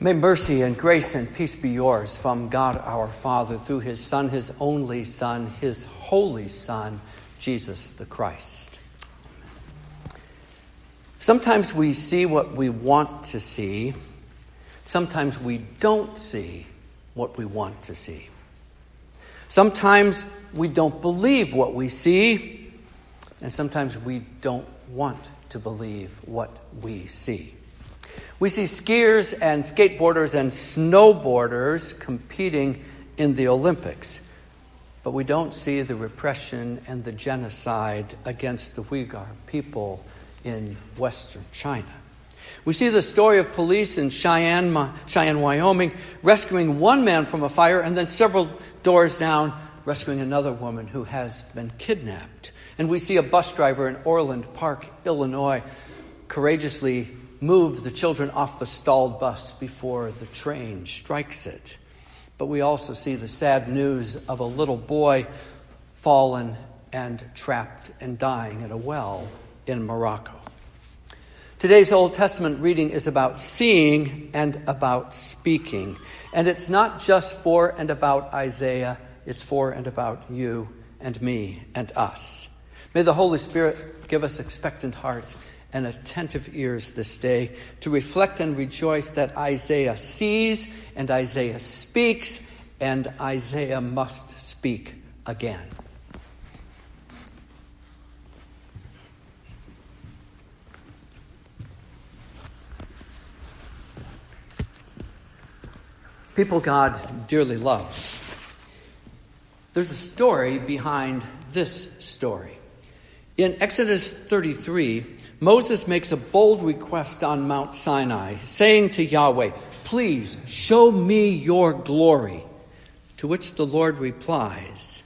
May mercy and grace and peace be yours from God our Father through his Son, his only Son, his holy Son, Jesus the Christ. Sometimes we see what we want to see, sometimes we don't see what we want to see. Sometimes we don't believe what we see, and sometimes we don't want to believe what we see. We see skiers and skateboarders and snowboarders competing in the Olympics, but we don't see the repression and the genocide against the Uyghur people in Western China. We see the story of police in Cheyenne, Cheyenne, Wyoming, rescuing one man from a fire and then several doors down, rescuing another woman who has been kidnapped. And we see a bus driver in Orland Park, Illinois, courageously move the children off the stalled bus before the train strikes it. But we also see the sad news of a little boy fallen and trapped and dying in a well in Morocco. Today's Old Testament reading is about seeing and about speaking. And it's not just for and about Isaiah, it's for and about you and me and us. May the Holy Spirit give us expectant hearts and attentive ears this day to reflect and rejoice that Isaiah sees and Isaiah speaks, and Isaiah must speak again. People God dearly loves. There's a story behind this story. In Exodus 33, Moses makes a bold request on Mount Sinai, saying to Yahweh, Please show me your glory. To which the Lord replies,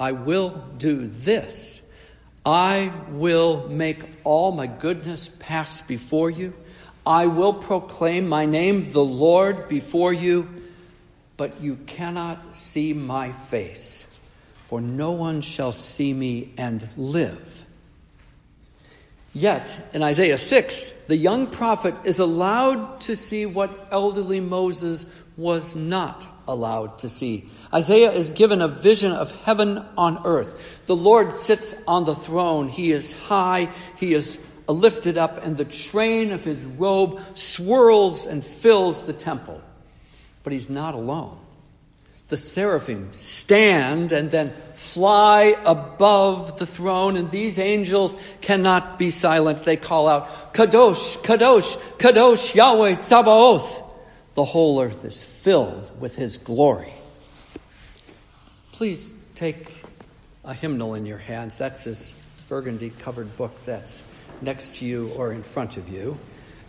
I will do this. I will make all my goodness pass before you. I will proclaim my name, the Lord, before you, but you cannot see my face, for no one shall see me and live. Yet, in Isaiah 6, the young prophet is allowed to see what elderly Moses was not allowed to see. Isaiah is given a vision of heaven on earth. The Lord sits on the throne. He is high, he is lifted up, and the train of his robe swirls and fills the temple. But he's not alone the seraphim stand and then fly above the throne, and these angels cannot be silent. They call out, Kadosh, Kadosh, Kadosh, Yahweh, Tzabaoth. The whole earth is filled with his glory. Please take a hymnal in your hands. That's this burgundy covered book that's next to you or in front of you.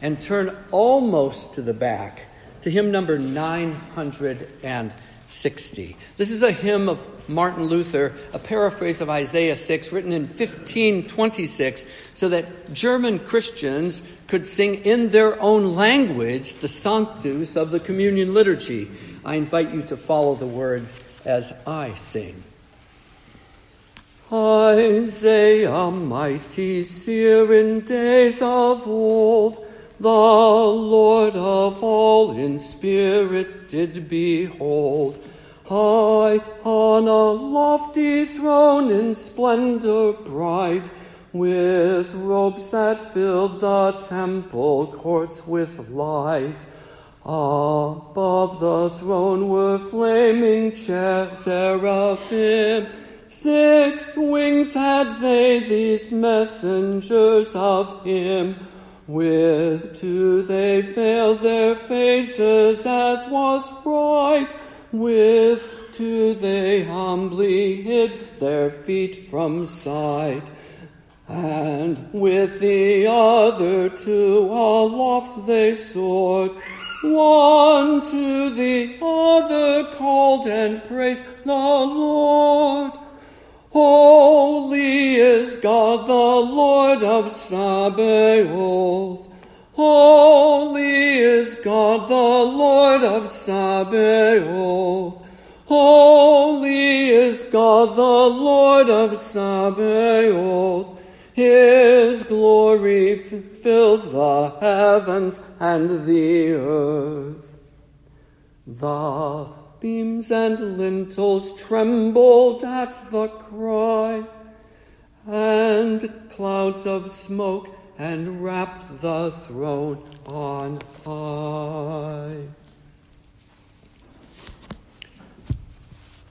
And turn almost to the back to hymn number 900 and 60. This is a hymn of Martin Luther, a paraphrase of Isaiah 6, written in 1526, so that German Christians could sing in their own language the Sanctus of the communion liturgy. I invite you to follow the words as I sing. Isaiah, mighty seer in days of old, the Lord of all in spirit did behold. High on a lofty throne in splendor bright, with robes that filled the temple courts with light. Above the throne were flaming seraphim. Six wings had they, these messengers of him. With two they veiled their faces as was right. With two they humbly hid their feet from sight. And with the other two aloft they soared. One to the other called and praised the Lord. Holy is God, the Lord of Sabaoth. Holy is God, the Lord of Sabaoth. Holy is God, the Lord of Sabaoth. His glory fills the heavens and the earth. The beams and lintels trembled at the cry, and clouds of smoke enwrapped the throne on high.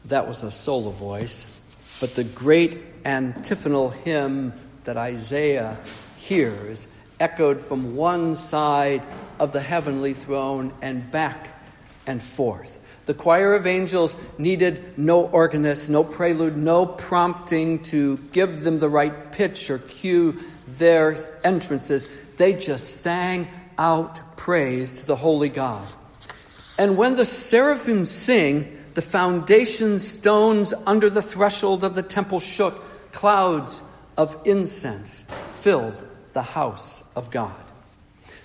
That was a solo voice, but the great antiphonal hymn that Isaiah hears echoed from one side of the heavenly throne and back and forth. The choir of angels needed no organist, no prelude, no prompting to give them the right pitch or cue their entrances. They just sang out praise to the holy God. And when the seraphim sing, the foundation stones under the threshold of the temple shook. Clouds of incense filled the house of God.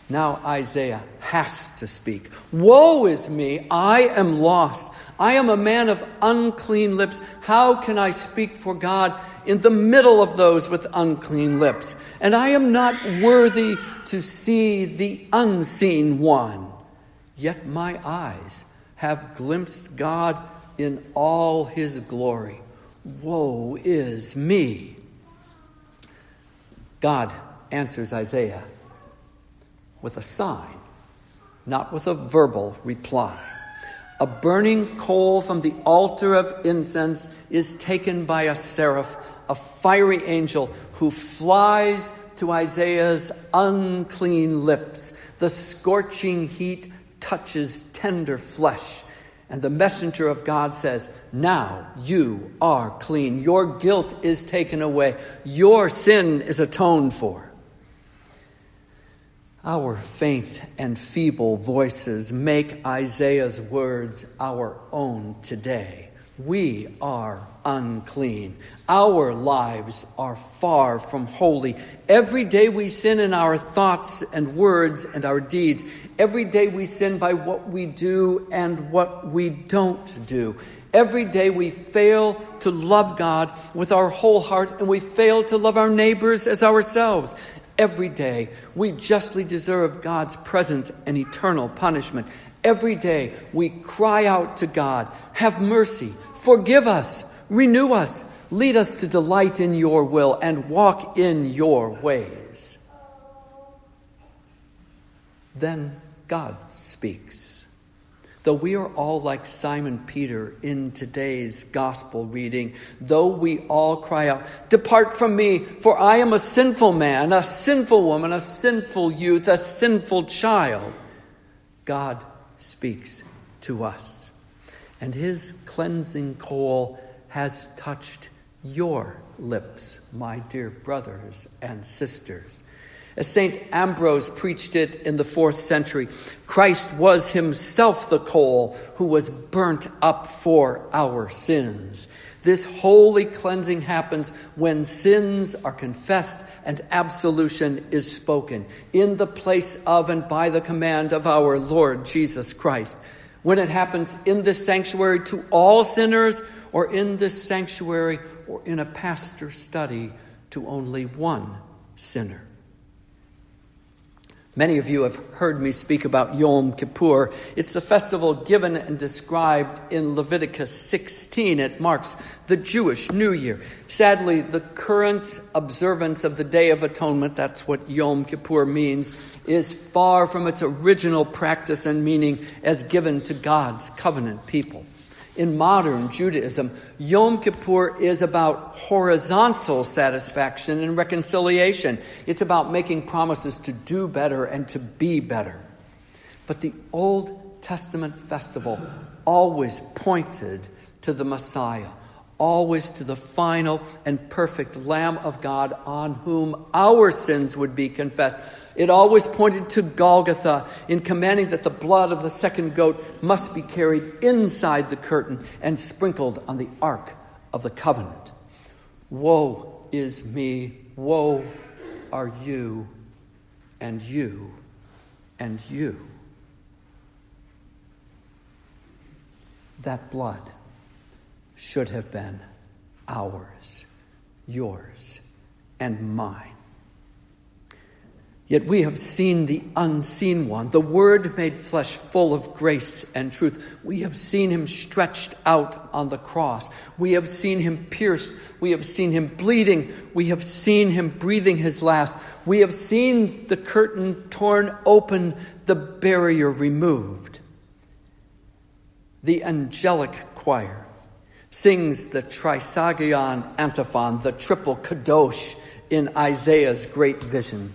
Now Isaiah has to speak. Woe is me! I am lost. I am a man of unclean lips. How can I speak for God in the middle of those with unclean lips? And I am not worthy to see the unseen one. Yet my eyes have glimpsed God in all his glory. Woe is me! God answers Isaiah with a sign, not with a verbal reply. A burning coal from the altar of incense is taken by a seraph, a fiery angel who flies to Isaiah's unclean lips. The scorching heat touches tender flesh. And the messenger of God says, Now you are clean. Your guilt is taken away. Your sin is atoned for. Our faint and feeble voices make Isaiah's words our own today. We are unclean. Our lives are far from holy. Every day we sin in our thoughts and words and our deeds. Every day we sin by what we do and what we don't do. Every day we fail to love God with our whole heart and we fail to love our neighbors as ourselves. Every day we justly deserve God's present and eternal punishment. Every day we cry out to God, have mercy, Forgive us, renew us, lead us to delight in your will, and walk in your ways. Then God speaks. Though we are all like Simon Peter in today's gospel reading, though we all cry out, Depart from me, for I am a sinful man, a sinful woman, a sinful youth, a sinful child, God speaks to us and his cleansing coal has touched your lips, my dear brothers and sisters. As St. Ambrose preached it in the fourth century, Christ was himself the coal who was burnt up for our sins. This holy cleansing happens when sins are confessed and absolution is spoken in the place of and by the command of our Lord Jesus Christ when it happens in this sanctuary to all sinners, or in this sanctuary, or in a pastor's study to only one sinner. Many of you have heard me speak about Yom Kippur. It's the festival given and described in Leviticus 16. It marks the Jewish New Year. Sadly, the current observance of the Day of Atonement, that's what Yom Kippur means, is far from its original practice and meaning as given to God's covenant people. In modern Judaism, Yom Kippur is about horizontal satisfaction and reconciliation. It's about making promises to do better and to be better. But the Old Testament festival always pointed to the Messiah, always to the final and perfect Lamb of God on whom our sins would be confessed it always pointed to Golgotha in commanding that the blood of the second goat must be carried inside the curtain and sprinkled on the ark of the covenant. Woe is me, woe are you, and you, and you. That blood should have been ours, yours, and mine. Yet we have seen the unseen one, the Word made flesh, full of grace and truth. We have seen him stretched out on the cross. We have seen him pierced. We have seen him bleeding. We have seen him breathing his last. We have seen the curtain torn open, the barrier removed. The angelic choir sings the Trisagion antiphon, the triple kadosh in Isaiah's great vision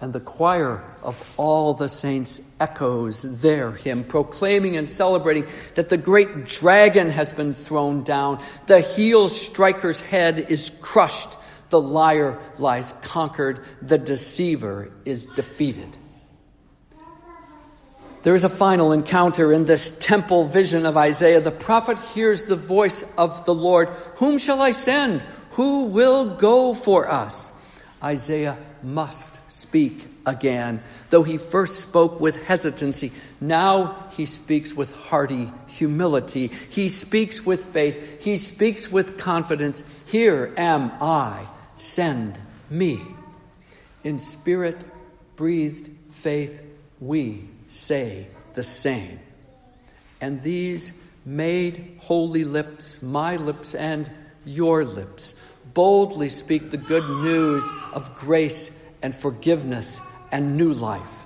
and the choir of all the saints echoes their hymn, proclaiming and celebrating that the great dragon has been thrown down, the heel striker's head is crushed, the liar lies conquered, the deceiver is defeated. There is a final encounter in this temple vision of Isaiah. The prophet hears the voice of the Lord Whom shall I send? Who will go for us? Isaiah must speak again. Though he first spoke with hesitancy, now he speaks with hearty humility. He speaks with faith. He speaks with confidence. Here am I, send me. In spirit breathed faith, we say the same. And these made holy lips, my lips and your lips, boldly speak the good news of grace and forgiveness and new life.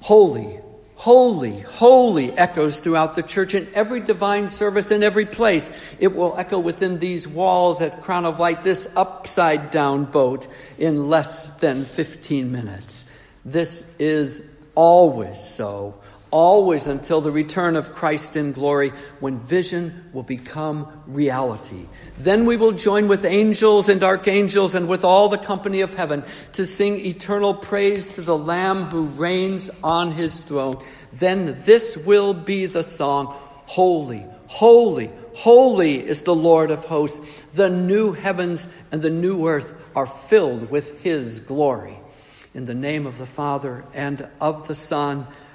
Holy, holy, holy echoes throughout the church in every divine service in every place. It will echo within these walls at Crown of Light, this upside down boat, in less than 15 minutes. This is always so always until the return of Christ in glory, when vision will become reality. Then we will join with angels and archangels and with all the company of heaven to sing eternal praise to the Lamb who reigns on his throne. Then this will be the song Holy, holy, holy is the Lord of hosts. The new heavens and the new earth are filled with his glory. In the name of the Father and of the Son